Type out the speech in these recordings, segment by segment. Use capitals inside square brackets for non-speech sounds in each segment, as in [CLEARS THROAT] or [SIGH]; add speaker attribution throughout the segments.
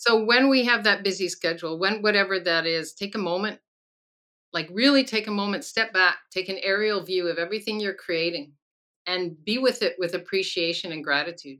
Speaker 1: So when we have that busy schedule, when whatever that is, take a moment, like really take a moment, step back, take an aerial view of everything you're creating and be with it with appreciation and gratitude.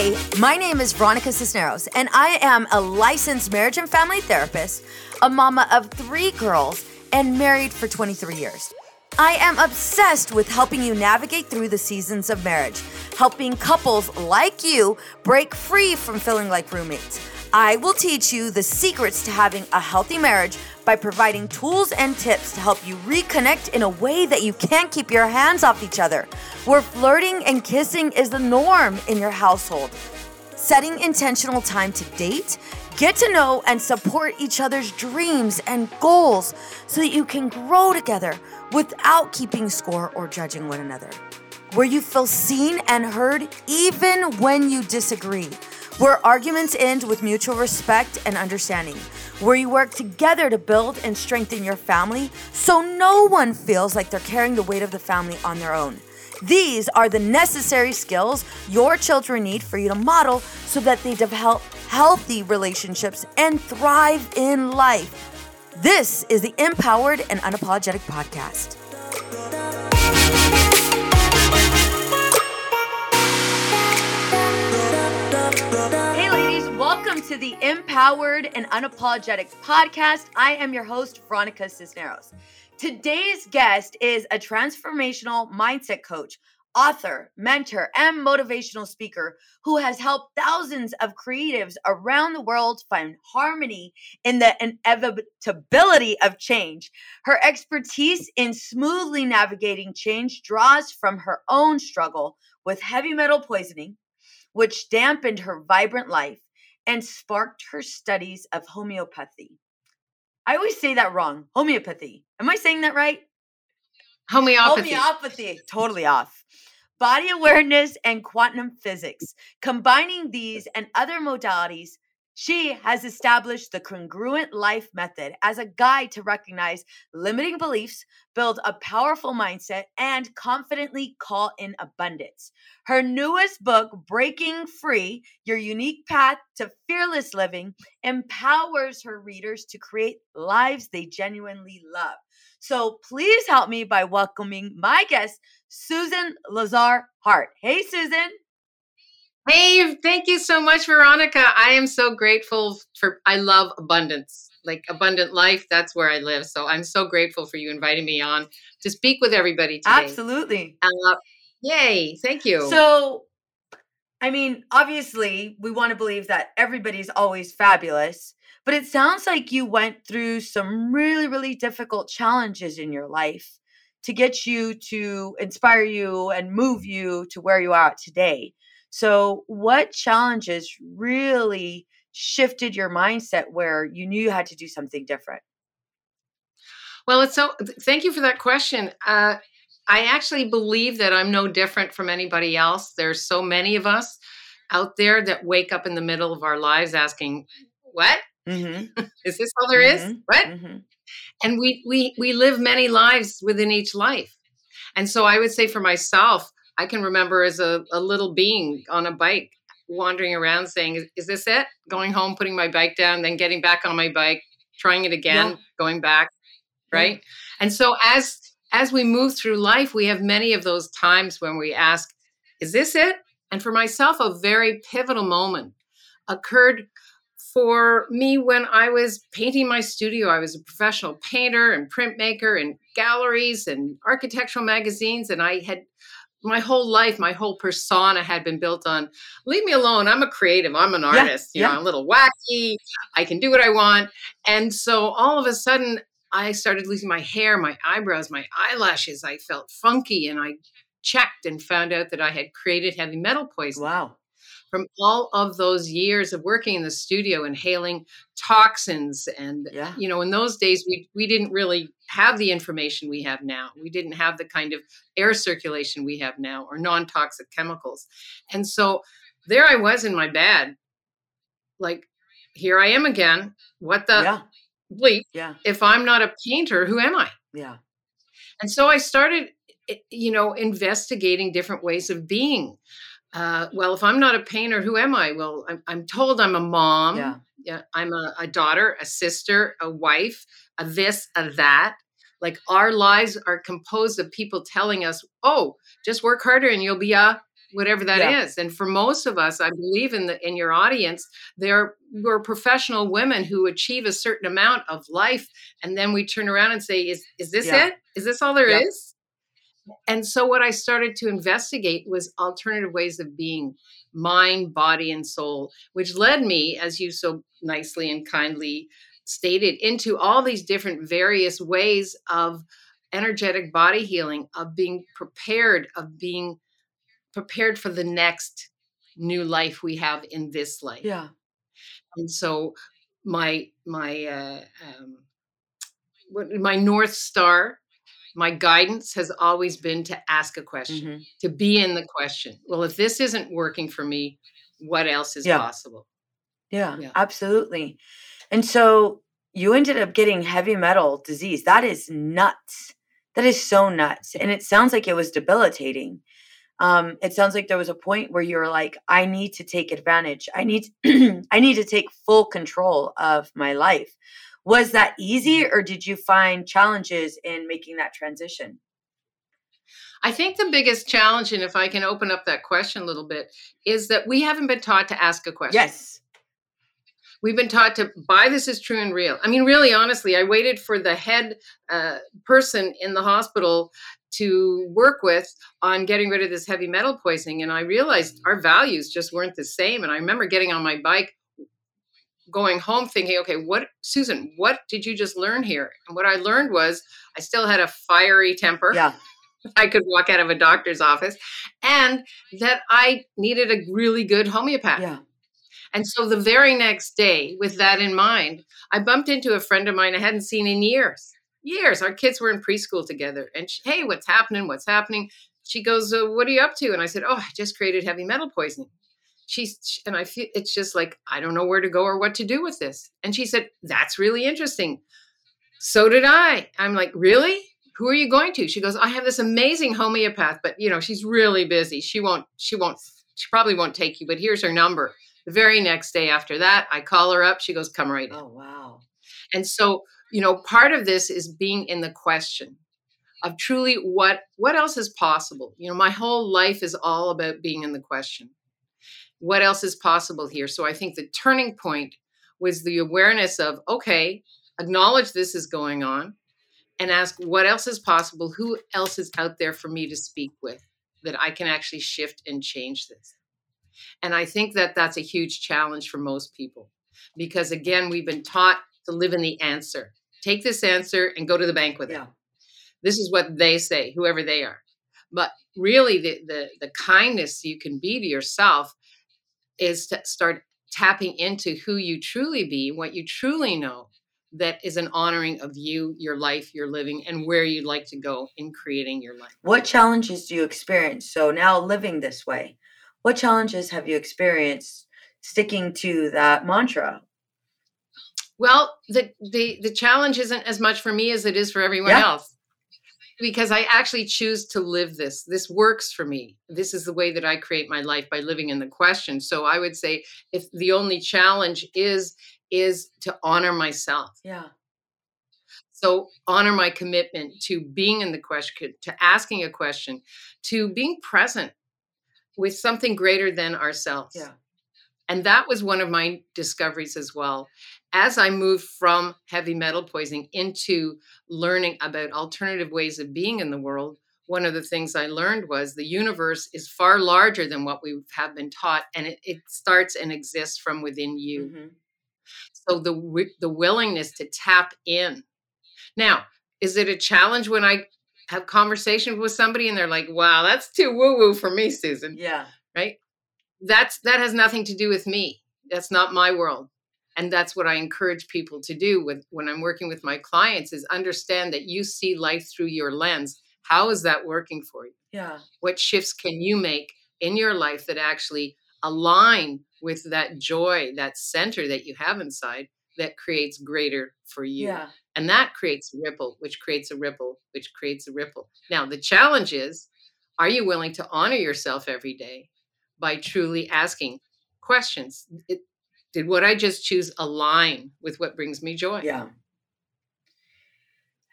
Speaker 2: Hey, my name is Veronica Cisneros, and I am a licensed marriage and family therapist, a mama of three girls, and married for 23 years. I am obsessed with helping you navigate through the seasons of marriage, helping couples like you break free from feeling like roommates. I will teach you the secrets to having a healthy marriage by providing tools and tips to help you reconnect in a way that you can't keep your hands off each other, where flirting and kissing is the norm in your household. Setting intentional time to date, get to know and support each other's dreams and goals so that you can grow together without keeping score or judging one another. Where you feel seen and heard even when you disagree where arguments end with mutual respect and understanding, where you work together to build and strengthen your family so no one feels like they're carrying the weight of the family on their own. These are the necessary skills your children need for you to model so that they develop healthy relationships and thrive in life. This is the Empowered and Unapologetic Podcast. Welcome to the Empowered and Unapologetic podcast. I am your host, Veronica Cisneros. Today's guest is a transformational mindset coach, author, mentor, and motivational speaker who has helped thousands of creatives around the world find harmony in the inevitability of change. Her expertise in smoothly navigating change draws from her own struggle with heavy metal poisoning, which dampened her vibrant life and sparked her studies of homeopathy. I always say that wrong. Homeopathy. Am I saying that right?
Speaker 1: Homeopathy.
Speaker 2: Homeopathy. Totally off. Body awareness and quantum physics. Combining these and other modalities she has established the congruent life method as a guide to recognize limiting beliefs, build a powerful mindset, and confidently call in abundance. Her newest book, Breaking Free Your Unique Path to Fearless Living, empowers her readers to create lives they genuinely love. So please help me by welcoming my guest, Susan Lazar Hart. Hey, Susan.
Speaker 1: Hey, thank you so much, Veronica. I am so grateful for, I love abundance, like abundant life. That's where I live. So I'm so grateful for you inviting me on to speak with everybody today.
Speaker 2: Absolutely.
Speaker 1: Uh, yay. Thank you.
Speaker 2: So, I mean, obviously, we want to believe that everybody's always fabulous, but it sounds like you went through some really, really difficult challenges in your life to get you to inspire you and move you to where you are today. So, what challenges really shifted your mindset where you knew you had to do something different?
Speaker 1: Well, it's so, thank you for that question. Uh, I actually believe that I'm no different from anybody else. There's so many of us out there that wake up in the middle of our lives asking, "What mm-hmm. [LAUGHS] is this all there is? mm-hmm. What?" Mm-hmm. And we we we live many lives within each life. And so I would say for myself, I can remember as a, a little being on a bike wandering around saying, is, is, this it? Going home, putting my bike down, then getting back on my bike, trying it again, yeah. going back. Right. Yeah. And so as as we move through life, we have many of those times when we ask, is this it? And for myself, a very pivotal moment occurred for me when I was painting my studio. I was a professional painter and printmaker in galleries and architectural magazines, and I had my whole life, my whole persona had been built on leave me alone. I'm a creative. I'm an artist. Yeah, you know, I'm a little wacky. I can do what I want. And so all of a sudden, I started losing my hair, my eyebrows, my eyelashes. I felt funky and I checked and found out that I had created heavy metal poison.
Speaker 2: Wow
Speaker 1: from all of those years of working in the studio inhaling toxins and yeah. you know in those days we we didn't really have the information we have now we didn't have the kind of air circulation we have now or non-toxic chemicals and so there i was in my bed like here I am again. What the
Speaker 2: yeah.
Speaker 1: bleep?
Speaker 2: Yeah.
Speaker 1: If I'm not a painter, who am I?
Speaker 2: Yeah.
Speaker 1: And so I started, eh, you know, investigating different ways of being. Uh, well, if I'm not a painter, who am I? Well, I'm, I'm told I'm a mom.
Speaker 2: Yeah.
Speaker 1: Yeah, I'm a, a daughter, a sister, a wife, a this, a that. Like our lives are composed of people telling us, "Oh, just work harder and you'll be a whatever that is."
Speaker 2: Yeah.
Speaker 1: And for most of us, I believe in the in your audience, there were professional women who achieve a certain amount of life, and then we turn around and say, "Is is this
Speaker 2: Yeah.
Speaker 1: it? Is this all there is?" And so what I started to investigate was alternative ways of being, mind, body, and soul, which led me, as you so nicely and kindly stated, into all these different various ways of energetic body healing, of being prepared, of being prepared for the next new life we have in this life.
Speaker 2: Yeah.
Speaker 1: And so my my uh, um, my north star, my guidance has always been to ask a question,
Speaker 2: Mhm.
Speaker 1: to be in the question. Well, if this isn't working for me, what else is
Speaker 2: Yeah.
Speaker 1: possible?
Speaker 2: Yeah,
Speaker 1: Yeah.
Speaker 2: absolutely. And so you ended up getting heavy metal disease. That is nuts. That is so nuts. And it sounds like it was debilitating. Um, it sounds like there was a point where you were like, I need to take advantage. I need [CLEARS THROAT] I need to take full control of my life. Was that easy or did you find challenges in making that transition?
Speaker 1: I think the biggest challenge, and if I can open up that question a little bit, is that we haven't been taught to ask a question.
Speaker 2: Yes.
Speaker 1: We've been taught to buy this is true and real. I mean, really, honestly, I waited for the head uh, person in the hospital to work with on getting rid of this heavy metal poisoning. And I realized our values just weren't the same. And I remember getting on my bike, going home thinking, okay, what, Susan, what did you just learn here? And what I learned was I still had a fiery temper.
Speaker 2: Yeah. [LAUGHS]
Speaker 1: I could walk out of a doctor's office, and that I needed a really good homeopath.
Speaker 2: Yeah.
Speaker 1: And so the very next day, with that in mind, I bumped into a friend of mine I hadn't seen in years. Years. Our kids were in preschool together. And she, hey, what's happening? What's happening? She goes, uh, What are you up to? And I said, Oh, I just created heavy metal poisoning. She's, and I feel it's just like, I don't know where to go or what to do with this. And she said, That's really interesting. So did I. I'm like, Really? Who are you going to? She goes, I have this amazing homeopath, but you know, she's really busy. She won't, she won't, she probably won't take you, but here's her number. The very next day after that, I call her up. She goes, Come right in.
Speaker 2: Oh wow.
Speaker 1: And so, you know, part of this is being in the question of truly what what else is possible. You know, my whole life is all about being in the question. What else is possible here? So I think the turning point was the awareness of okay, acknowledge this is going on and ask what else is possible? Who else is out there for me to speak with that I can actually shift and change this? And I think that that's a huge challenge for most people because again, we've been taught to live in the answer. Take this answer and go to the bank with it. This is what they say, whoever they are. But really, the, the, the kindness you can be to yourself is to start tapping into who you truly be, what you truly know that is an honoring of you, your life, your living, and where you'd like to go in creating your life.
Speaker 2: What challenges do you experience? So now living this way, what challenges have you experienced sticking to that mantra?
Speaker 1: Well, the the the challenge isn't as much for me as it is for everyone
Speaker 2: Yeah.
Speaker 1: else. Because I actually choose to live this. This works for me. This is the way that I create my life by living in the question. So I would say if the only challenge is is to honor myself.
Speaker 2: Yeah.
Speaker 1: So honor my commitment to being in the question, to asking a question, to being present with something greater than ourselves.
Speaker 2: Yeah.
Speaker 1: And that was one of my discoveries as well. As I moved from heavy metal poisoning into learning about alternative ways of being in the world, one of the things I learned was the universe is far larger than what we have been taught, and it, it starts and exists from within you.
Speaker 2: Mhm.
Speaker 1: So the the willingness to tap in. Now, is it a challenge when I have conversations with somebody and they're like, "Wow, that's too woo woo for me, Susan."
Speaker 2: Yeah.
Speaker 1: right that's that has nothing to do with me that's not my world and that's what i encourage people to do with when i'm working with my clients is understand that you see life through your lens how is that working for you
Speaker 2: Yeah.
Speaker 1: what shifts can you make in your life that actually align with that joy, that center that you have inside that creates greater for you.
Speaker 2: Yeah.
Speaker 1: And that creates a ripple, which creates a ripple, which creates a ripple. Now, the challenge is are you willing to honor yourself every day by truly asking questions? It, did what I just choose align with what brings me joy?
Speaker 2: Yeah.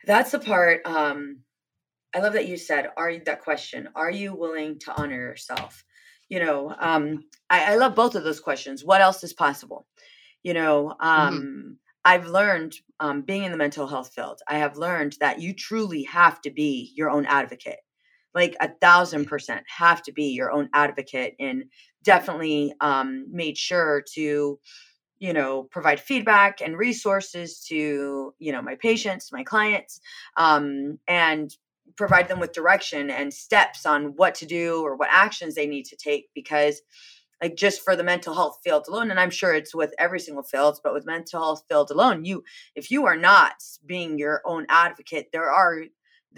Speaker 2: That's the part um I love that you said are you that question, are you willing to honor yourself? You know, um I, I love both of those questions. What else is possible? You know, um mm-hmm. I've learned um, being in the mental health field, I have learned that you truly have to be your own advocate. Like a thousand percent have to be your own advocate and definitely um, made sure to you know provide feedback and resources to you know my patients my clients um, and provide them with direction and steps on what to do or what actions they need to take because like just for the mental health field alone and i'm sure it's with every single field but with mental health field alone you if you are not being your own advocate there are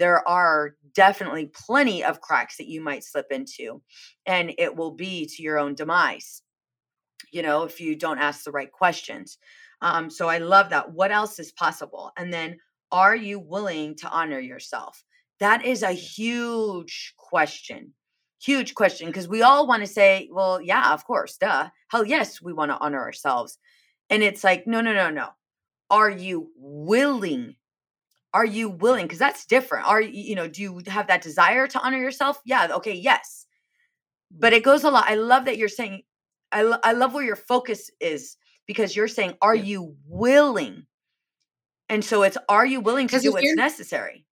Speaker 2: there are definitely plenty of cracks that you might slip into and it will be to your own demise you know if you don't ask the right questions um, so i love that what else is possible and then are you willing to honor yourself that is a huge question huge question because we all want to say, well, yeah, of course, duh. Hell yes, we want to honor ourselves. And it's like, no, no, no, no. Are you willing? Are you willing? Because that's different. Are you, you know, do you have that desire to honor yourself? Yeah, okay, yes. But it goes a lot. I love that you're saying, I, lo- I love where your focus is because you're saying, are yeah. you willing? And so it's, are you willing to do what's necessary?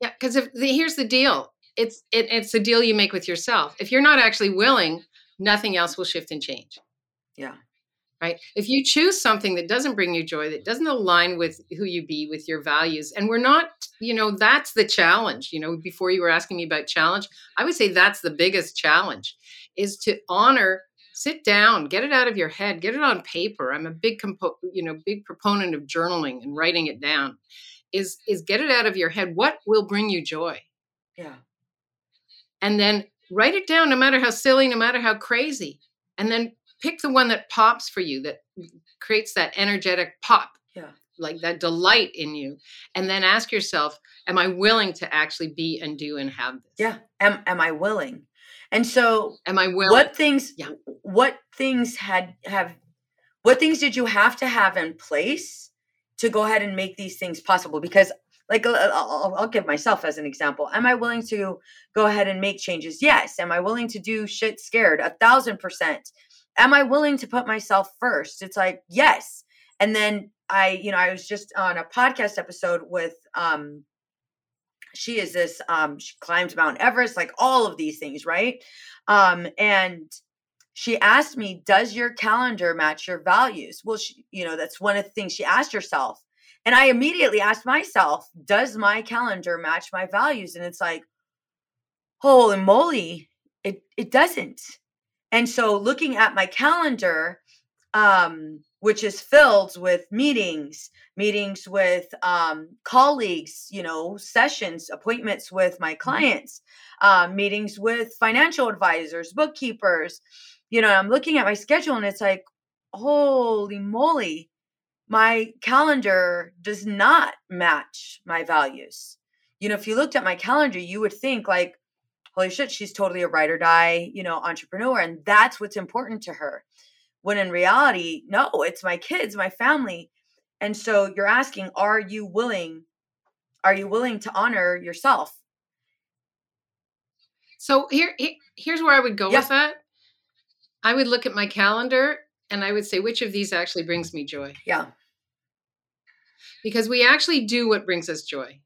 Speaker 1: Yeah, because if the, here's the deal, it's it, it's a deal you make with yourself. If you're not actually willing, nothing else will shift and change.
Speaker 2: Yeah.
Speaker 1: Right. If you choose something that doesn't bring you joy, that doesn't align with who you be, with your values, and we're not, you know, that's the challenge. You know, before you were asking me about challenge, I would say that's the biggest challenge is to honor sit down get it out of your head get it on paper i'm a big compo- you know big proponent of journaling and writing it down is is get it out of your head what will bring you joy
Speaker 2: yeah
Speaker 1: and then write it down no matter how silly no matter how crazy and then pick the one that pops for you that creates that energetic pop
Speaker 2: yeah.
Speaker 1: like that delight in you and then ask yourself am i willing to actually be and do and have this?
Speaker 2: Yeah. Am, am i willing? And so
Speaker 1: am i willing?
Speaker 2: what things yeah. what things had have what things did you have to have in place to go ahead and make these things possible? Because like I'll, I'll, give myself as an example. Am i willing to go ahead and make changes? Yes. Am i willing to do shit scared? A thousand percent am i willing to put myself first? It's like yes. And then i you know i was just on a podcast episode with um she is this um she climbed mount everest like all of these things right? Um and she asked me does your calendar match your values? Well she, you know that's one of the things she asked herself. And I immediately asked myself, does my calendar match my values? And it's like, holy moly, it, it doesn't. And so looking at my calendar, um, which is filled with meetings, meetings with um, colleagues, you know, sessions, appointments with my mm-hmm. clients, um, meetings with financial advisors, bookkeepers. You know, I'm looking at my schedule and it's like, holy moly, my calendar does not match my values. You know, if you looked at my calendar, you would think like, holy shit, she's totally a ride or die, you know, entrepreneur. And that's what's important to her. When in reality, no, it's my kids, my family. And so you're asking, are you willing? Are you willing to honor yourself?
Speaker 1: So here, here's where I would go yeah. with that. I would look at my calendar and I would say, which of these actually brings me joy?
Speaker 2: Yeah
Speaker 1: because we actually do what brings us joy.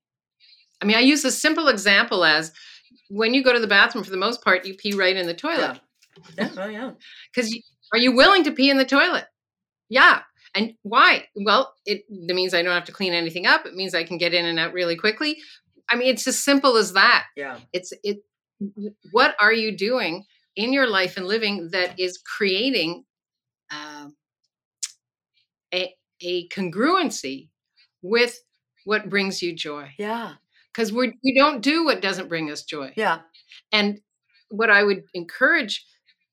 Speaker 1: I mean, I use a simple example as when you go to the bathroom, for the most part, you pee right in the toilet.
Speaker 2: Yeah, yeah, oh, yeah.
Speaker 1: Because are you willing to pee in the toilet? Yeah. And why? Well, it, it means I don't have to clean anything up. It means I can get in and out really quickly. I mean, it's as simple as that.
Speaker 2: Yeah.
Speaker 1: It's it. What are you doing in your life and living that is creating uh, a a congruency with what brings you joy.
Speaker 2: Yeah.
Speaker 1: Because we we don't do what doesn't bring us joy.
Speaker 2: Yeah.
Speaker 1: And what I would encourage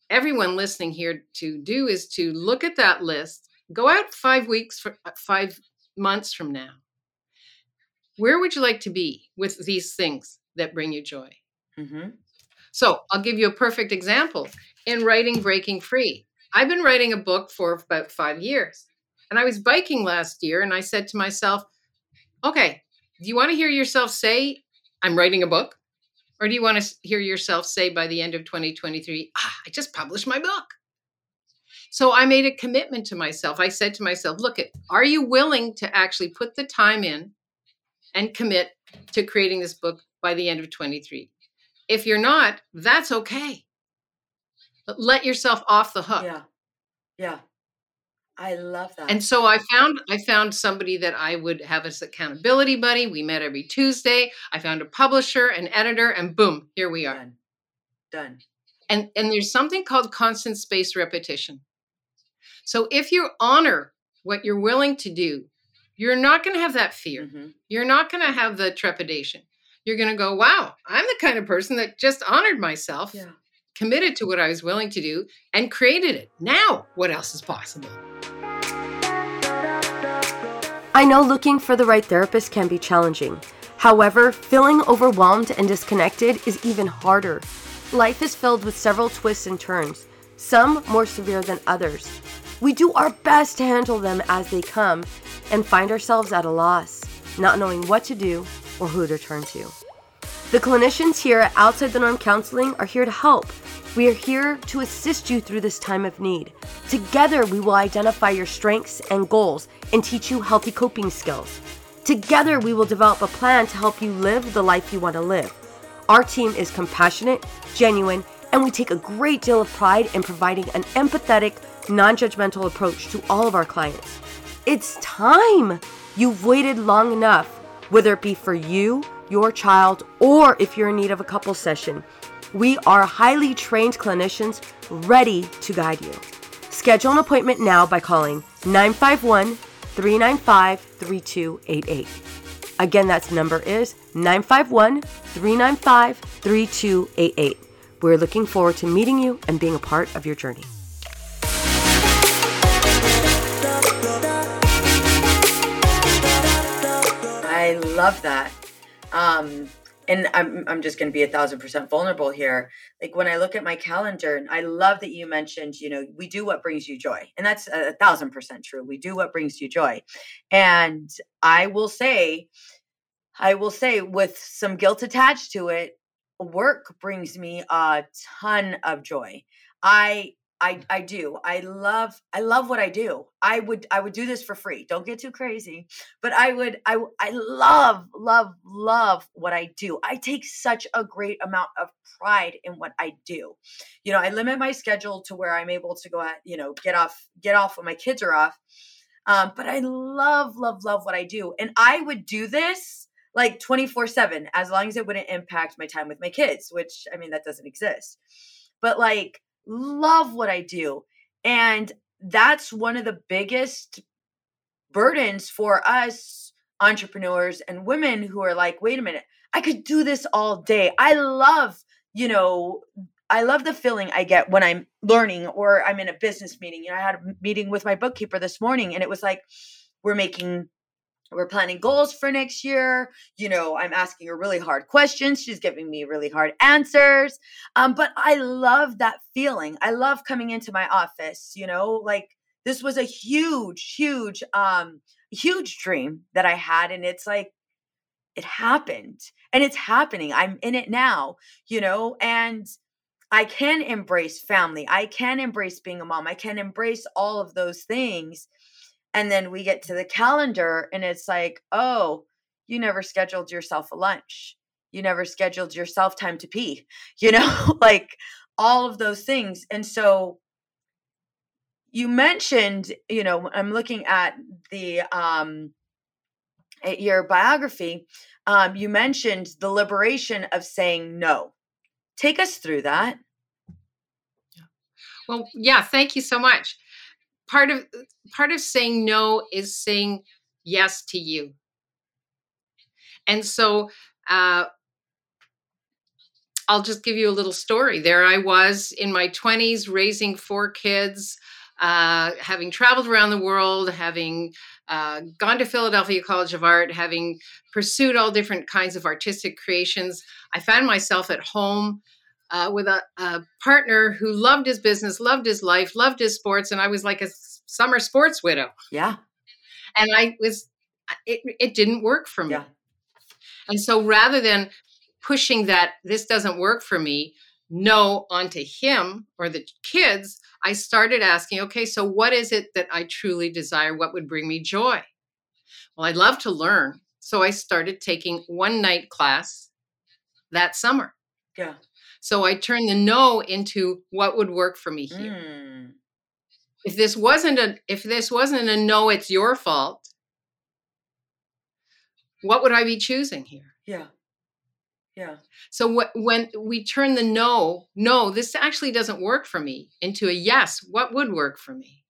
Speaker 1: everyone listening here to do is to look at that list, go out five weeks for uh, five months from now. Where would you like to be with these things that bring you joy? Mm-hmm. So I'll give you a perfect example in writing Breaking Free. I've been writing a book for about five years. And I was biking last year and I said to myself, okay, do you want to hear yourself say, I'm writing a book? Or do you want to hear yourself say by the end of 2023, ah, I just published my book? So I made a commitment to myself. I said to myself, look, at, are you willing to actually put the time in and commit to creating this book by the end of 23? If you're not, that's okay. But let yourself off the hook.
Speaker 2: Yeah. Yeah. I love that.
Speaker 1: And so I found I found somebody that I would have as accountability buddy. We met every Tuesday. I found a publisher, an editor, and boom, here we are.
Speaker 2: Done. Done.
Speaker 1: And and there's something called constant space repetition. So if you honor what you're willing to do, you're not going to have that fear. Mm-hmm. You're not going to have the trepidation. You're going to go, "Wow, I'm the kind of person that just honored myself." Yeah committed to what I was willing to do, and created it. Now, what else is possible?
Speaker 3: I know looking for the right therapist can be challenging. However, feeling overwhelmed and disconnected is even harder. Life is filled with several twists and turns, some more severe than others. We do our best to handle them as they come and find ourselves at a loss, not knowing what to do or who to turn to. The clinicians here at Outside the Norm Counseling are here to help. We are here to assist you through this time of need. Together, we will identify your strengths and goals and teach you healthy coping skills. Together, we will develop a plan to help you live the life you want to live. Our team is compassionate, genuine, and we take a great deal of pride in providing an empathetic, non judgmental approach to all of our clients. It's time! You've waited long enough, whether it be for you your child, or if you're in need of a couple session. We are highly trained clinicians ready to guide you. Schedule an appointment now by calling 951 395 3288. Again, that number is 951 395 3288. We're looking forward to meeting you and being a part of your journey.
Speaker 2: I love that. Um, and I'm I'm just going to be a thousand percent vulnerable here. Like when I look at my calendar, and I love that you mentioned, you know, we do what brings you joy, and that's a, a thousand percent true. We do what brings you joy, and I will say, I will say, with some guilt attached to it, work brings me a ton of joy. I I I do. I love I love what I do. I would I would do this for free. Don't get too crazy. But I would I I love love love what I do. I take such a great amount of pride in what I do. You know, I limit my schedule to where I'm able to go at, you know, get off get off when my kids are off. Um, but I love love love what I do. And I would do this like 24/7 as long as it wouldn't impact my time with my kids, which I mean that doesn't exist. But like love what I do. And that's one of the biggest burdens for us entrepreneurs and women who are like, wait a minute, I could do this all day. I love, you know, I love the feeling I get when I'm learning or I'm in a business meeting. You know, I had a meeting with my bookkeeper this morning and it was like, we're making we're planning goals for next year. You know, I'm asking her really hard questions. She's giving me really hard answers. Um, but I love that feeling. I love coming into my office, you know, like this was a huge, huge, um, huge dream that I had. And it's like, it happened and it's happening. I'm in it now, you know, and I can embrace family. I can embrace being a mom. I can embrace all of those things and then we get to the calendar and it's like, oh, you never scheduled yourself a lunch. You never scheduled yourself time to pee, [LAUGHS] you know, [LAUGHS] like all of those things. And so you mentioned, you know, I'm looking at the, um, at your biography, um, you mentioned the liberation of saying no. Take us through that.
Speaker 1: Well, yeah, thank you so much part of part of saying no is saying yes to you and so uh, I'll just give you a little story. There I was in my 20s raising four kids, uh, having traveled around the world, having uh, gone to Philadelphia College of Art, having pursued all different kinds of artistic creations. I found myself at home uh, with a, a, partner who loved his business, loved his life, loved his sports, and I was like a summer sports widow.
Speaker 2: Yeah.
Speaker 1: And I was, it, it didn't work for me.
Speaker 2: Yeah.
Speaker 1: And so rather than pushing that this doesn't work for me, no onto him or the kids, I started asking, okay, so what is it that I truly desire? What would bring me joy? Well, I love to learn. So I started taking one night class that summer.
Speaker 2: Yeah.
Speaker 1: So I turned the no into what would work for me here. Mm. If this wasn't a if this wasn't a no, it's your fault. What would I be choosing here?
Speaker 2: Yeah. Yeah.
Speaker 1: So what, when we turn the no, no, this actually doesn't work for me into a yes, what would work for me?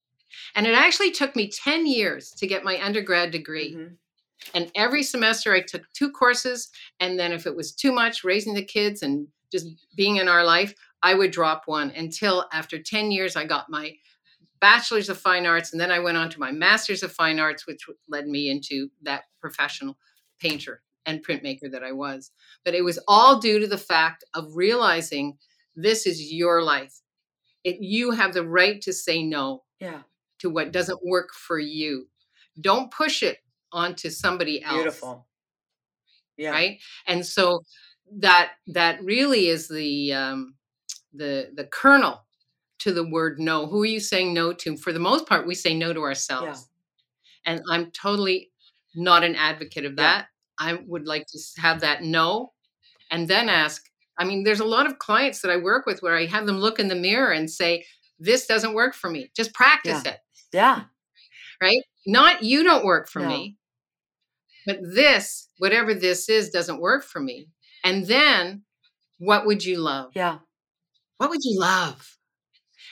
Speaker 1: And it actually took me 10 years to get my undergrad degree. Mm-hmm. And every semester I took two courses. And then if it was too much, raising the kids and just being in our life, I would drop one until after 10 years, I got my bachelor's of fine arts. And then I went on to my master's of fine arts, which led me into that professional painter and printmaker that I was. But it was all due to the fact of realizing this is your life. It, you have the right to say no
Speaker 2: yeah.
Speaker 1: to what doesn't work for you. Don't push it onto somebody else.
Speaker 2: Beautiful.
Speaker 1: Yeah. Right. And so that that really is the um, the the kernel to the word no. Who are you saying no to? For the most part, we say no to ourselves, yeah. and I'm totally not an advocate of that. Yeah. I would like to have that no, and then ask. I mean, there's a lot of clients that I work with where I have them look in the mirror and say, "This doesn't work for me." Just practice
Speaker 2: yeah.
Speaker 1: it.
Speaker 2: Yeah.
Speaker 1: Right. Not you don't work for no. me, but this, whatever this is, doesn't work for me. And then what would you love?
Speaker 2: Yeah.
Speaker 1: What would you love?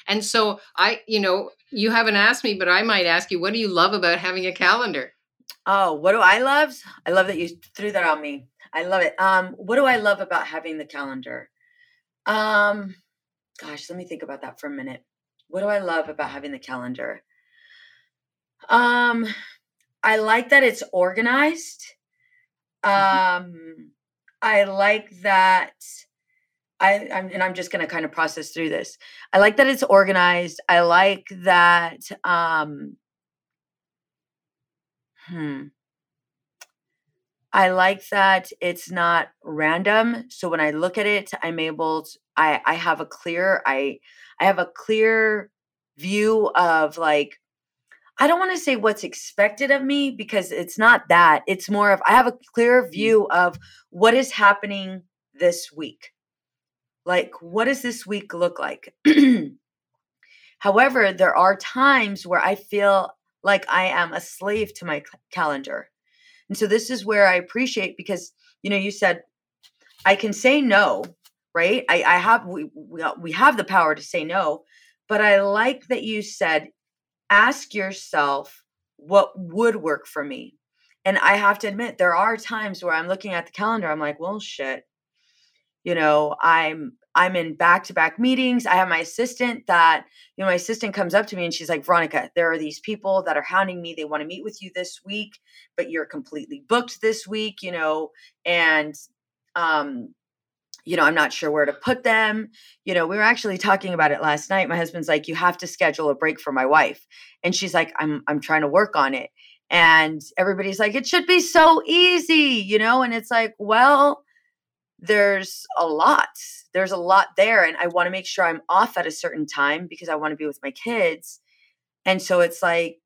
Speaker 1: And so I, you know, you haven't asked me, but I might ask you, what do you love about having a calendar?
Speaker 2: Oh, what do I love? I love that you threw that on me. I love it. Um, what do I love about having the calendar? Um, gosh, let me think about that for a minute. What do I love about having the calendar? Um, I like that it's organized. Mm-hmm. Um, I like that. I, I'm, and I'm just going to kind of process through this. I like that it's organized. I like that. Um, hmm. I like that it's not random. So when I look at it, I'm able to, I, I have a clear, I, I have a clear view of like, I don't want to say what's expected of me because it's not that. It's more of I have a clear mm. view of what is happening this week. Like, what does this week look like? [CLEARS THROAT] However, there are times where I feel like I am a slave to my calendar. And so this is where I appreciate because, you know, you said I can say no, right? I, I have, we, we have the power to say no, but I like that you said ask yourself what would work for me. And I have to admit, there are times where I'm looking at the calendar, I'm like, well, shit. You know, I'm I'm in back-to-back meetings. I have my assistant that, you know, my assistant comes up to me and she's like, Veronica, there are these people that are hounding me. They want to meet with you this week, but you're completely booked this week, you know, and um you know, I'm not sure where to put them. You know, we were actually talking about it last night. My husband's like, you have to schedule a break for my wife. And she's like, I'm I'm trying to work on it. And everybody's like, it should be so easy, you know? And it's like, well, there's a lot. There's a lot there. And I want to make sure I'm off at a certain time because I want to be with my kids. And so it's like,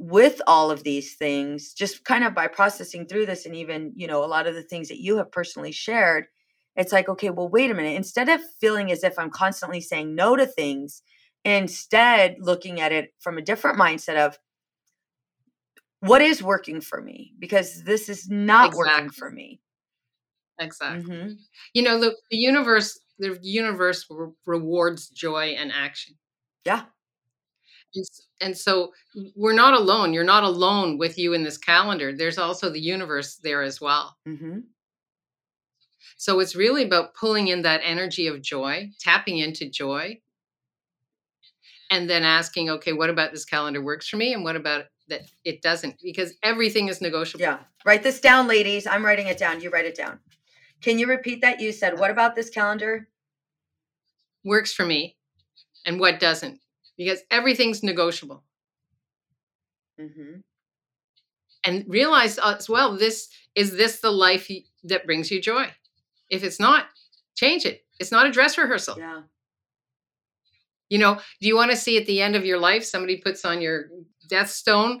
Speaker 2: with all of these things, just kind of by processing through this, and even, you know, a lot of the things that you have personally shared, it's like, okay, well, wait a minute. Instead of feeling as if I'm constantly saying no to things, instead looking at it from a different mindset of what is working for me because this is not exactly. working for me.
Speaker 1: Exactly. Mm-hmm. You know, the, the universe, the universe re- rewards joy and action.
Speaker 2: Yeah.
Speaker 1: And, and so we're not alone. You're not alone with you in this calendar. There's also the universe there as well.
Speaker 2: Mm-hmm.
Speaker 1: So it's really about pulling in that energy of joy, tapping into joy, and then asking, okay, what about this calendar works for me? And what about that it doesn't? Because everything is negotiable.
Speaker 2: Yeah. Write this down, ladies. I'm writing it down. You write it down. Can you repeat that? You said, what about this calendar?
Speaker 1: Works for me and what doesn't? Because everything's negotiable.
Speaker 2: Mm-hmm.
Speaker 1: And realize as well, this is this the life that brings you joy? If it's not, change it. It's not a dress rehearsal.
Speaker 2: Yeah.
Speaker 1: You know, do you want to see at the end of your life somebody puts on your death stone?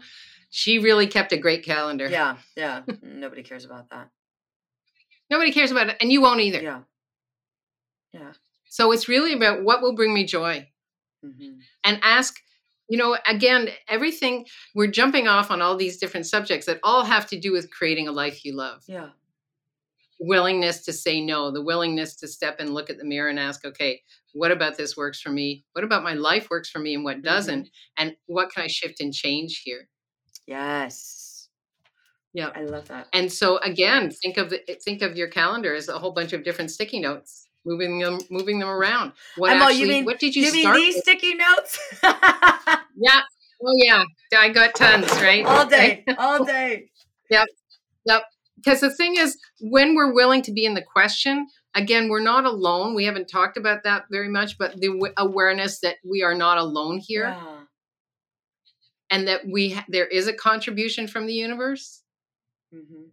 Speaker 1: She really kept a great calendar.
Speaker 2: Yeah, yeah. [LAUGHS] Nobody cares about that.
Speaker 1: Nobody cares about it, and you won't either.
Speaker 2: Yeah. Yeah.
Speaker 1: So it's really about what will bring me joy.
Speaker 2: Mm-hmm.
Speaker 1: And ask, you know, again, everything we're jumping off on all these different subjects that all have to do with creating a life you love.
Speaker 2: Yeah.
Speaker 1: Willingness to say no, the willingness to step and look at the mirror and ask, okay, what about this works for me? What about my life works for me and what doesn't?
Speaker 2: Mm-hmm.
Speaker 1: And what can I shift and change here?
Speaker 2: Yes.
Speaker 1: Yeah.
Speaker 2: I love that.
Speaker 1: And so again, think of the, think of your calendar as a whole bunch of different sticky notes moving them moving them around. What
Speaker 2: Emma,
Speaker 1: actually,
Speaker 2: you mean,
Speaker 1: what did you,
Speaker 2: you mean these
Speaker 1: with?
Speaker 2: sticky notes?
Speaker 1: Yeah. Oh yeah. I got tons, [LAUGHS] right?
Speaker 2: all day, all day. [LAUGHS]
Speaker 1: Because the thing is, when we're willing to be in the question, again, we're not alone. We haven't talked about that very much, but the w- awareness that we are not alone here
Speaker 2: Yeah.
Speaker 1: and that we ha- there is a contribution from the universe
Speaker 2: Mm-hmm.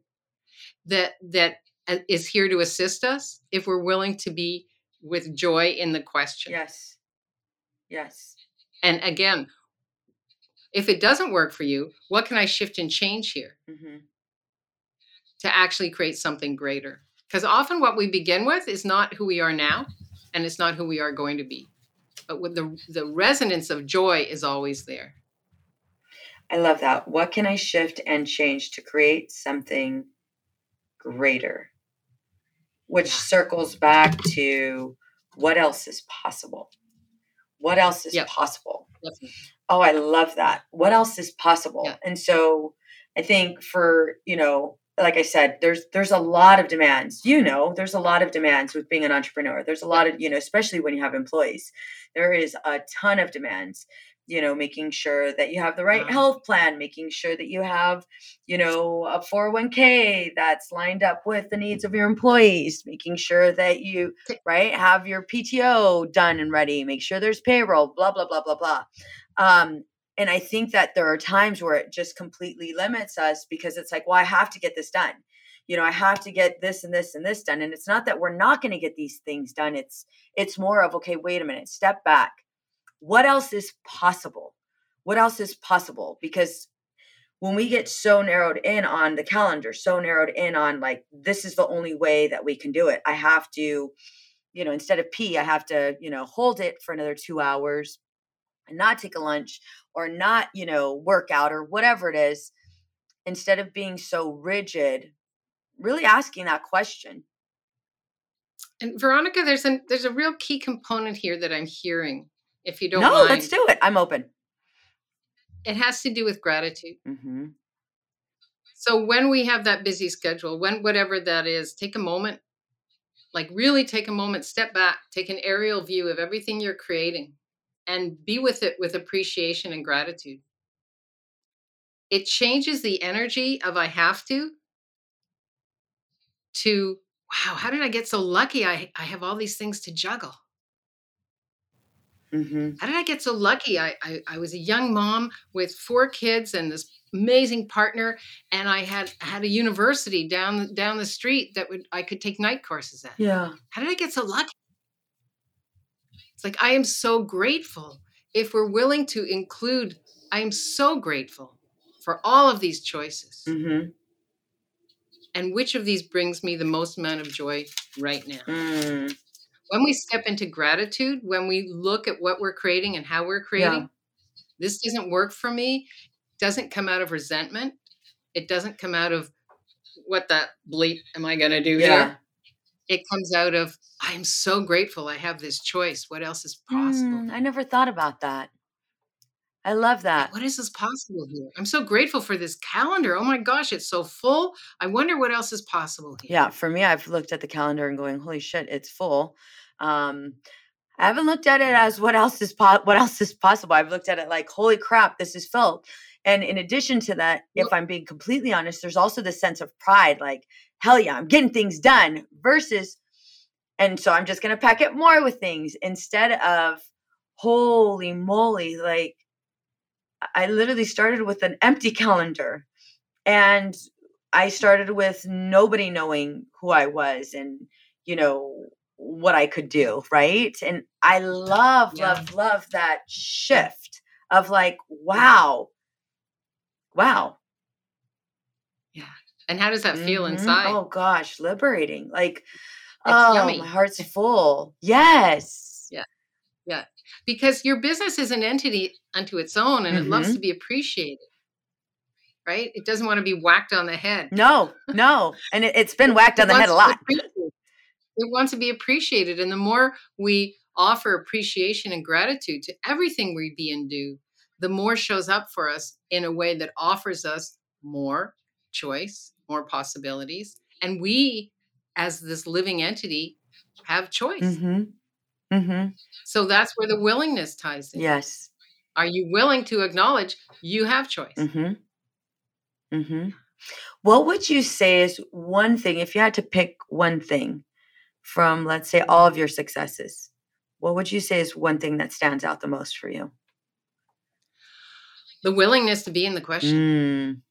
Speaker 1: that that uh, is here to assist us if we're willing to be with joy in the question.
Speaker 2: Yes. Yes.
Speaker 1: And again, if it doesn't work for you, what can I shift and change here
Speaker 2: Mm-hmm.
Speaker 1: To actually create something greater? Because often what we begin with is not who we are now, and it's not who we are going to be. But with the the resonance of joy is always there.
Speaker 2: I love that. What can I shift and change to create something greater? Which
Speaker 1: Yeah.
Speaker 2: circles back to what else is possible? What else is
Speaker 1: Yep.
Speaker 2: possible?
Speaker 1: Definitely.
Speaker 2: Oh, I love that. What else is possible?
Speaker 1: Yeah.
Speaker 2: And so I think for, you know, like I said, there's there's a lot of demands. You know, there's a lot of demands with being an entrepreneur. There's a lot of, you know, especially when you have employees. There is a ton of demands. You know, making sure that you have the right health plan, making sure that you have, you know, a 401k that's lined up with the needs of your employees, making sure that you, right, have your PTO done and ready, make sure there's payroll, blah, blah, blah, blah, blah. Um, and I think that there are times where it just completely limits us because it's like, well, I have to get this done. You know, I have to get this and this and this done. And it's not that we're not going to get these things done. It's it's more of, okay, wait a minute, step back. What else is possible? What else is possible? Because when we get so narrowed in on the calendar, so narrowed in on like this is the only way that we can do it. I have to, you know, instead of pee, I have to, you know, hold it for another two hours and not take a lunch or not, you know, work out or whatever it is, instead of being so rigid, really asking that question.
Speaker 1: And Veronica, there's a there's a real key component here that I'm hearing. If you don't
Speaker 2: no,
Speaker 1: mind,
Speaker 2: let's do it. I'm open.
Speaker 1: it has to do with gratitude.
Speaker 2: Mm-hmm.
Speaker 1: So when we have that busy schedule, when whatever that is, take a moment, like really take a moment, step back, take an aerial view of everything you're creating and be with it with appreciation and gratitude. It changes the energy of I have to to wow, how did I get so lucky? I, I have all these things to juggle.
Speaker 2: Mm-hmm.
Speaker 1: How did I get so lucky? I, I, I was a young mom with four kids and this amazing partner, and I had had a university down down the street that would I could take night courses at.
Speaker 2: Yeah.
Speaker 1: How did I get so lucky? Like I am so grateful. If we're willing to include, I am so grateful for all of these choices.
Speaker 2: Mm-hmm.
Speaker 1: And which of these brings me the most amount of joy right now?
Speaker 2: Mm.
Speaker 1: When we step into gratitude, when we look at what we're creating and how we're creating, this doesn't work for me, doesn't come out of resentment. It doesn't come out of what that bleep am I going to do
Speaker 2: Yeah.
Speaker 1: here? It comes out of I'm so grateful I have this choice. What else is possible?
Speaker 2: Mm, I never thought about that. I love that.
Speaker 1: What is this possible here? I'm so grateful for this calendar. Oh my gosh, it's so full. I wonder what else is possible here.
Speaker 2: Yeah, for me, I've looked at the calendar and going, "Holy shit, it's full." Um, I haven't looked at it as what else is po- what else is possible. I've looked at it like, "Holy crap, this is filled." And in addition to that, if I'm being completely honest, there's also the sense of pride, like, "Hell yeah, I'm getting things done." Versus, and so I'm just gonna pack it more with things instead of, "Holy moly!" Like I literally started with an empty calendar and I started with nobody knowing who I was and, you know, what I could do. Right. And I love,
Speaker 1: Yeah.
Speaker 2: love, love that shift of like, wow, wow. Yeah.
Speaker 1: And how does that feel
Speaker 2: Mhm.
Speaker 1: inside?
Speaker 2: Oh gosh, liberating. Like,
Speaker 1: It's
Speaker 2: oh,
Speaker 1: yummy.
Speaker 2: my heart's full. Yes. Yeah. Yeah.
Speaker 1: Because your business is an entity unto its own and it loves
Speaker 2: Mhm.
Speaker 1: to be appreciated right it doesn't want to be whacked on the head
Speaker 2: No, no. And it, it's been whacked on the head a lot.
Speaker 1: it wants to be appreciated and the more we offer appreciation and gratitude to everything we be and do the more shows up for us in a way that offers us more choice more possibilities and we as this living entity have choice
Speaker 2: Mm-hmm. Mm-hmm.
Speaker 1: so that's where the willingness ties in
Speaker 2: Yes.
Speaker 1: Are you willing to acknowledge you have choice?
Speaker 2: Mm-hmm. Mm-hmm. What would you say is one thing, if you had to pick one thing from, let's say, all of your successes, what would you say is one thing that stands out the most for you?
Speaker 1: The willingness to be in the question.
Speaker 2: Mm.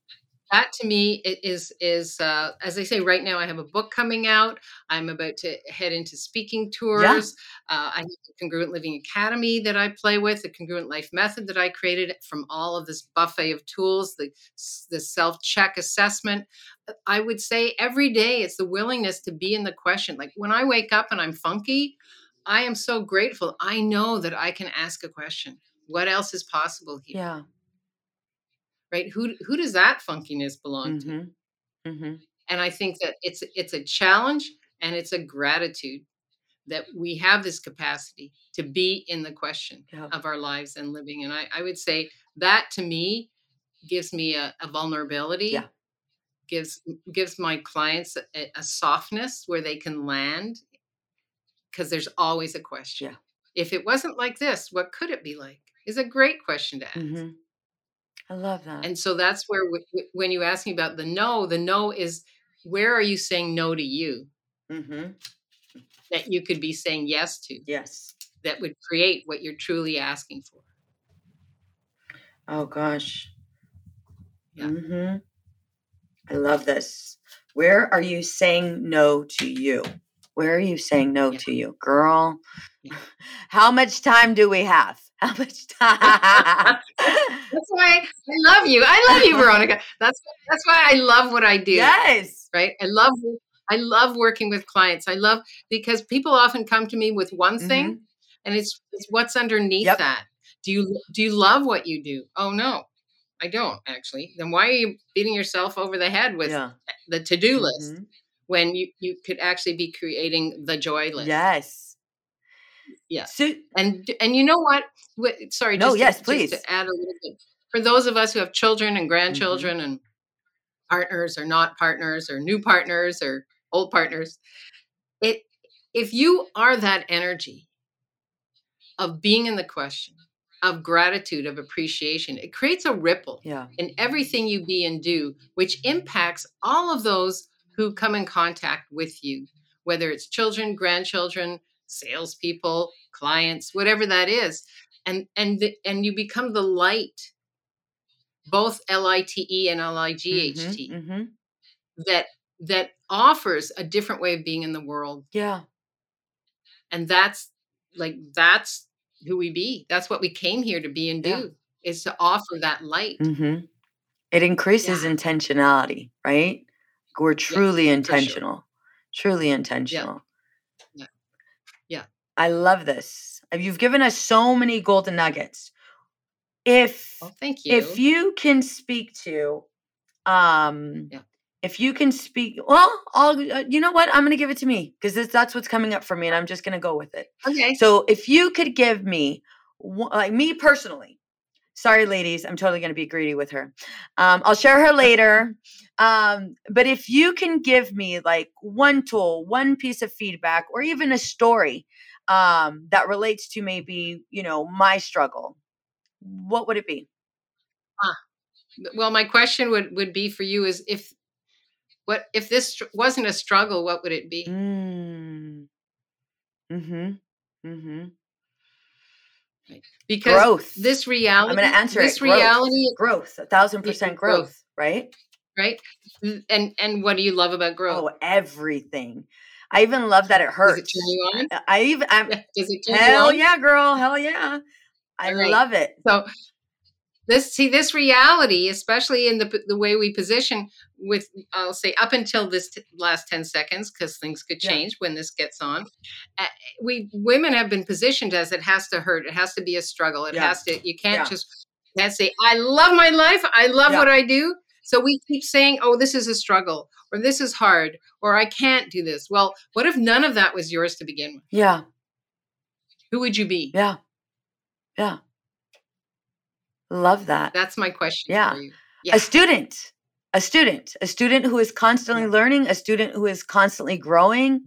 Speaker 1: That to me is is uh, as I say right now. I have a book coming out. I'm about to head into speaking tours. Uh, I have the Congruent Living Academy that I play with, the Congruent Life Method that I created from all of this buffet of tools, the the self check assessment. I would say every day it's the willingness to be in the question. Like when I wake up and I'm funky, I am so grateful. I know that I can ask a question. What else is possible here?
Speaker 2: Yeah.
Speaker 1: Right? Who who does that funkiness belong to?
Speaker 2: Mm-hmm. Mm-hmm.
Speaker 1: and i think that it's it's a challenge and it's a gratitude that we have this capacity to be in the question
Speaker 2: Yeah.
Speaker 1: of our lives and living and i, I would say that to me gives me a, a vulnerability
Speaker 2: Yeah.
Speaker 1: gives gives my clients a, a softness where they can land because there's always a question
Speaker 2: Yeah.
Speaker 1: if it wasn't like this what could it be like is a great question to ask
Speaker 2: Mm-hmm. I love that.
Speaker 1: and so that's where, when you ask me about the no, the no is where are you saying no to you
Speaker 2: mm-hmm.
Speaker 1: that you could be saying yes to
Speaker 2: Yes.
Speaker 1: that would create what you're truly asking for?
Speaker 2: Oh gosh.
Speaker 1: Yeah.
Speaker 2: Mm-hmm. I love this. Where are you saying no to you? Where are you saying no
Speaker 1: Yeah.
Speaker 2: to you, girl?
Speaker 1: Yeah. [LAUGHS]
Speaker 2: How much time do we have? [LAUGHS] How much time? [LAUGHS]
Speaker 1: That's why I love you. I love you, Veronica. That's that's why I love what I do.
Speaker 2: yes.
Speaker 1: Right? I love I love working with clients. I love because people often come to me with one thing and it's it's what's underneath
Speaker 2: Yep.
Speaker 1: that. Do you do you love what you do? Oh no. I don't actually. Then why are you beating yourself over the head with
Speaker 2: yeah.
Speaker 1: the to-do list
Speaker 2: Mhm.
Speaker 1: when you you could actually be creating the joy list?
Speaker 2: Yes.
Speaker 1: Yeah.
Speaker 2: So,
Speaker 1: And and you know what? Wh- Sorry,
Speaker 2: No,
Speaker 1: just to-
Speaker 2: yes,
Speaker 1: just
Speaker 2: please.
Speaker 1: to add a little bit for those of us who have children and mm-hmm. grandchildren and partners or not partners or new partners or old partners, it if you are that energy of being in the question, of gratitude, of appreciation, it creates a ripple
Speaker 2: yeah.
Speaker 1: in everything you be and do, which impacts all of those who come in contact with you, whether it's children, grandchildren, salespeople, clients, whatever that is, and and the, and you become the light, both L I T E and L I G H T,
Speaker 2: Mm-hmm.
Speaker 1: that that offers a different way of being in the world,
Speaker 2: Yeah.
Speaker 1: and that's like that's who we be. That's what we came here to be and do.
Speaker 2: Yeah.
Speaker 1: Is to offer that light.
Speaker 2: Mm-hmm. It increases
Speaker 1: Yeah.
Speaker 2: intentionality, right? We're truly
Speaker 1: sure.
Speaker 2: intentional. Truly intentional. I love this. You've given us so many golden nuggets. If
Speaker 1: Well, thank you.
Speaker 2: if you can speak to um
Speaker 1: Yeah.
Speaker 2: if you can speak well I'll uh, you know what I'm going to give it to me because that's what's coming up for me and I'm just going to go with it.
Speaker 1: okay.
Speaker 2: So if you could give me like me personally Sorry, ladies, I'm totally going to be greedy with her. Um, I'll share her [LAUGHS] later. Um, but if you can give me like one tool, one piece of feedback, or even a story um, that relates to maybe, you know, my struggle, what would it be?
Speaker 1: Ah, well, my question would would be for you is if what if this wasn't a struggle, what would it be?
Speaker 2: Mm. Mm-hmm. Mm-hmm.
Speaker 1: Because
Speaker 2: growth.
Speaker 1: this reality,
Speaker 2: I'm going to answer
Speaker 1: this
Speaker 2: it. Growth.
Speaker 1: reality,
Speaker 2: growth, a thousand percent growth, growth, right?
Speaker 1: Right. And and what do you love about growth?
Speaker 2: Oh, everything. I even love that it hurts. [LAUGHS]
Speaker 1: Does it turn you on?
Speaker 2: I even I'm,
Speaker 1: Does it turn
Speaker 2: hell yeah, girl, hell yeah. I
Speaker 1: right.
Speaker 2: love it.
Speaker 1: So this see this reality especially in the the way we position with i'll say up until this t- last 10 seconds because things could change yeah. when this gets on uh, we women have been positioned as it has to hurt it has to be a struggle it yeah. has to you can't yeah. just can't say i love my life i love what i do so we keep saying oh this is a struggle or this is hard or i can't do this well what if none of that was yours to begin with
Speaker 2: yeah
Speaker 1: who would you be
Speaker 2: yeah yeah Love that.
Speaker 1: That's my question
Speaker 2: yeah. yeah. A student, a student, a student who is constantly learning, a student who is constantly growing,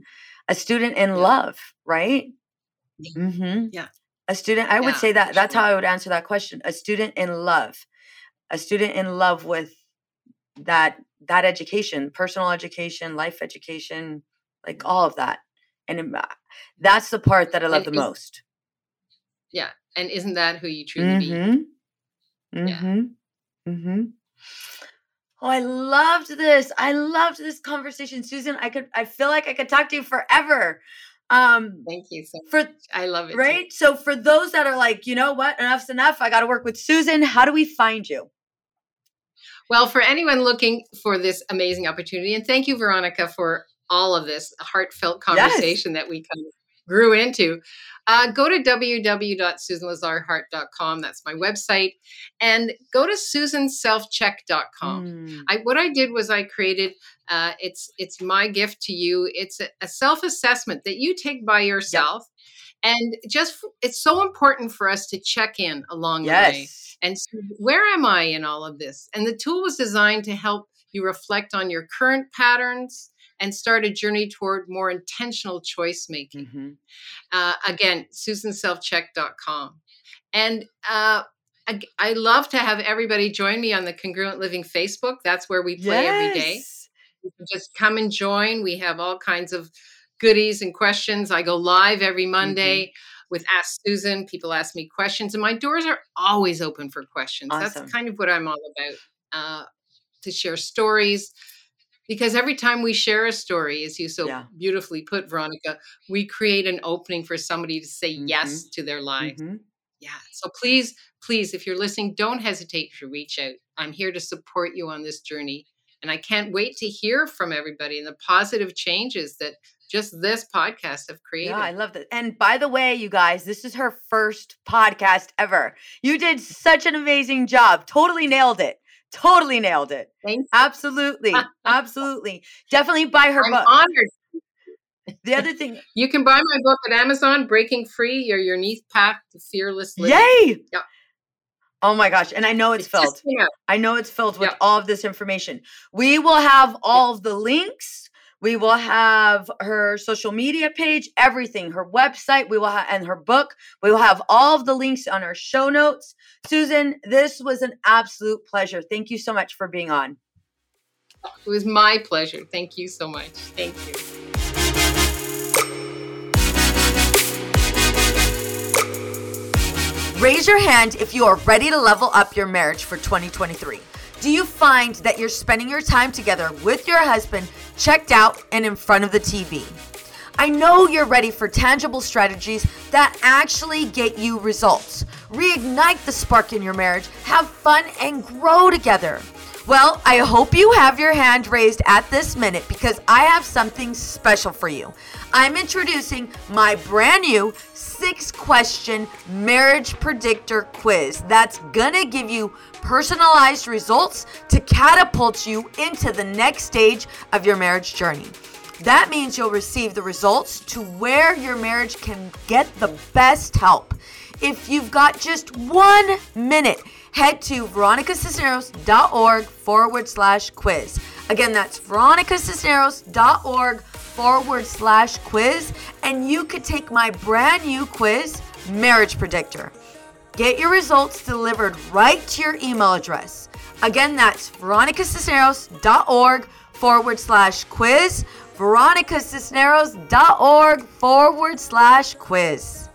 Speaker 2: a student in yeah. love, right?
Speaker 1: Yeah.
Speaker 2: Mm-hmm.
Speaker 1: yeah.
Speaker 2: A student, I would say that that's how I would answer that question. A student in love, a student in love with that that education, personal education, life education, like all of that. And that's the part that I love and the most.
Speaker 1: Yeah. And isn't that who you truly
Speaker 2: mm-hmm.
Speaker 1: be?
Speaker 2: Mm-hmm. Mm-hmm. Oh, I loved this. I loved this conversation, Susan. I could I feel like I could talk to you forever. Um
Speaker 1: Thank you so
Speaker 2: for,
Speaker 1: much. I love it.
Speaker 2: Right? Too. So for those that are like, you know what, enough's enough. I gotta work with Susan. How do we find you?
Speaker 1: Well, for anyone looking for this amazing opportunity, and thank you, Veronica, for all of this heartfelt conversation yes. that we kind of grew into. Uh, go to www.susanlazarhart.com. That's my website. And go to susanselfcheck.com. Mm. I, what I did was I created, uh, it's, it's my gift to you. It's a, a self-assessment that you take by yourself. Yep. And just, it's so important for us to check in along
Speaker 2: yes.
Speaker 1: the way. And so where am I in all of this? And the tool was designed to help you reflect on your current patterns, and start a journey toward more intentional choice making. Mm-hmm. Uh, again, susanselfcheck.com. And uh, I, I, love to have everybody join me on the Congruent Living Facebook. That's where we play yes. every day. Just come and join. We have all kinds of goodies and questions. I go live every Monday. Mm-hmm with Ask Susan. People ask me questions, and my doors are always open for questions. Awesome. That's kind of what I'm all about uh, to share stories, because every time we share a story as you so yeah. beautifully put veronica we create an opening for somebody to say mm-hmm. yes to their life mm-hmm. yeah so please please if you're listening don't hesitate to reach out i'm here to support you on this journey and i can't wait to hear from everybody and the positive changes that just this podcast have created.
Speaker 2: Yeah, I love that. And by the way, you guys, this is her first podcast ever. You did such an amazing job. Totally nailed it. Totally nailed it.
Speaker 1: Thanks.
Speaker 2: Absolutely. Absolutely. Definitely buy her
Speaker 1: I'm
Speaker 2: book.
Speaker 1: honored.
Speaker 2: The other thing [LAUGHS]
Speaker 1: you can buy my book at Amazon, Breaking Free Your Neath Path to Fearless Living.
Speaker 2: Yay!
Speaker 1: Yeah.
Speaker 2: Oh my gosh. And I know it's, it's filled. I know it's filled with all of this information. We will have all of the links we will have her social media page, everything, her website, we will have, and her book. We will have all of the links on our show notes. Susan, this was an absolute pleasure. Thank you so much for being on.
Speaker 1: It was my pleasure. Thank you so much. Thank you.
Speaker 2: Raise your hand if you are ready to level up your marriage for 2023. Do you find that you're spending your time together with your husband checked out and in front of the TV? I know you're ready for tangible strategies that actually get you results. Reignite the spark in your marriage, have fun, and grow together. Well, I hope you have your hand raised at this minute because I have something special for you. I'm introducing my brand new six question marriage predictor quiz that's gonna give you personalized results to catapult you into the next stage of your marriage journey. That means you'll receive the results to where your marriage can get the best help. If you've got just one minute head to veronicacisneros.org forward slash quiz. Again, that's veronicacisneros.org forward slash quiz, and you could take my brand new quiz, Marriage Predictor. Get your results delivered right to your email address. Again, that's veronicacisneros.org forward slash quiz, veronicacisneros.org forward slash quiz.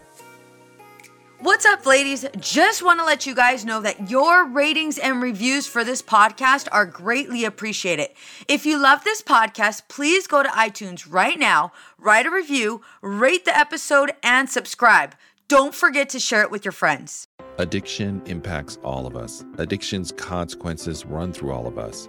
Speaker 2: What's up, ladies? Just want to let you guys know that your ratings and reviews for this podcast are greatly appreciated. If you love this podcast, please go to iTunes right now, write a review, rate the episode, and subscribe. Don't forget to share it with your friends.
Speaker 4: Addiction impacts all of us. Addiction's consequences run through all of us.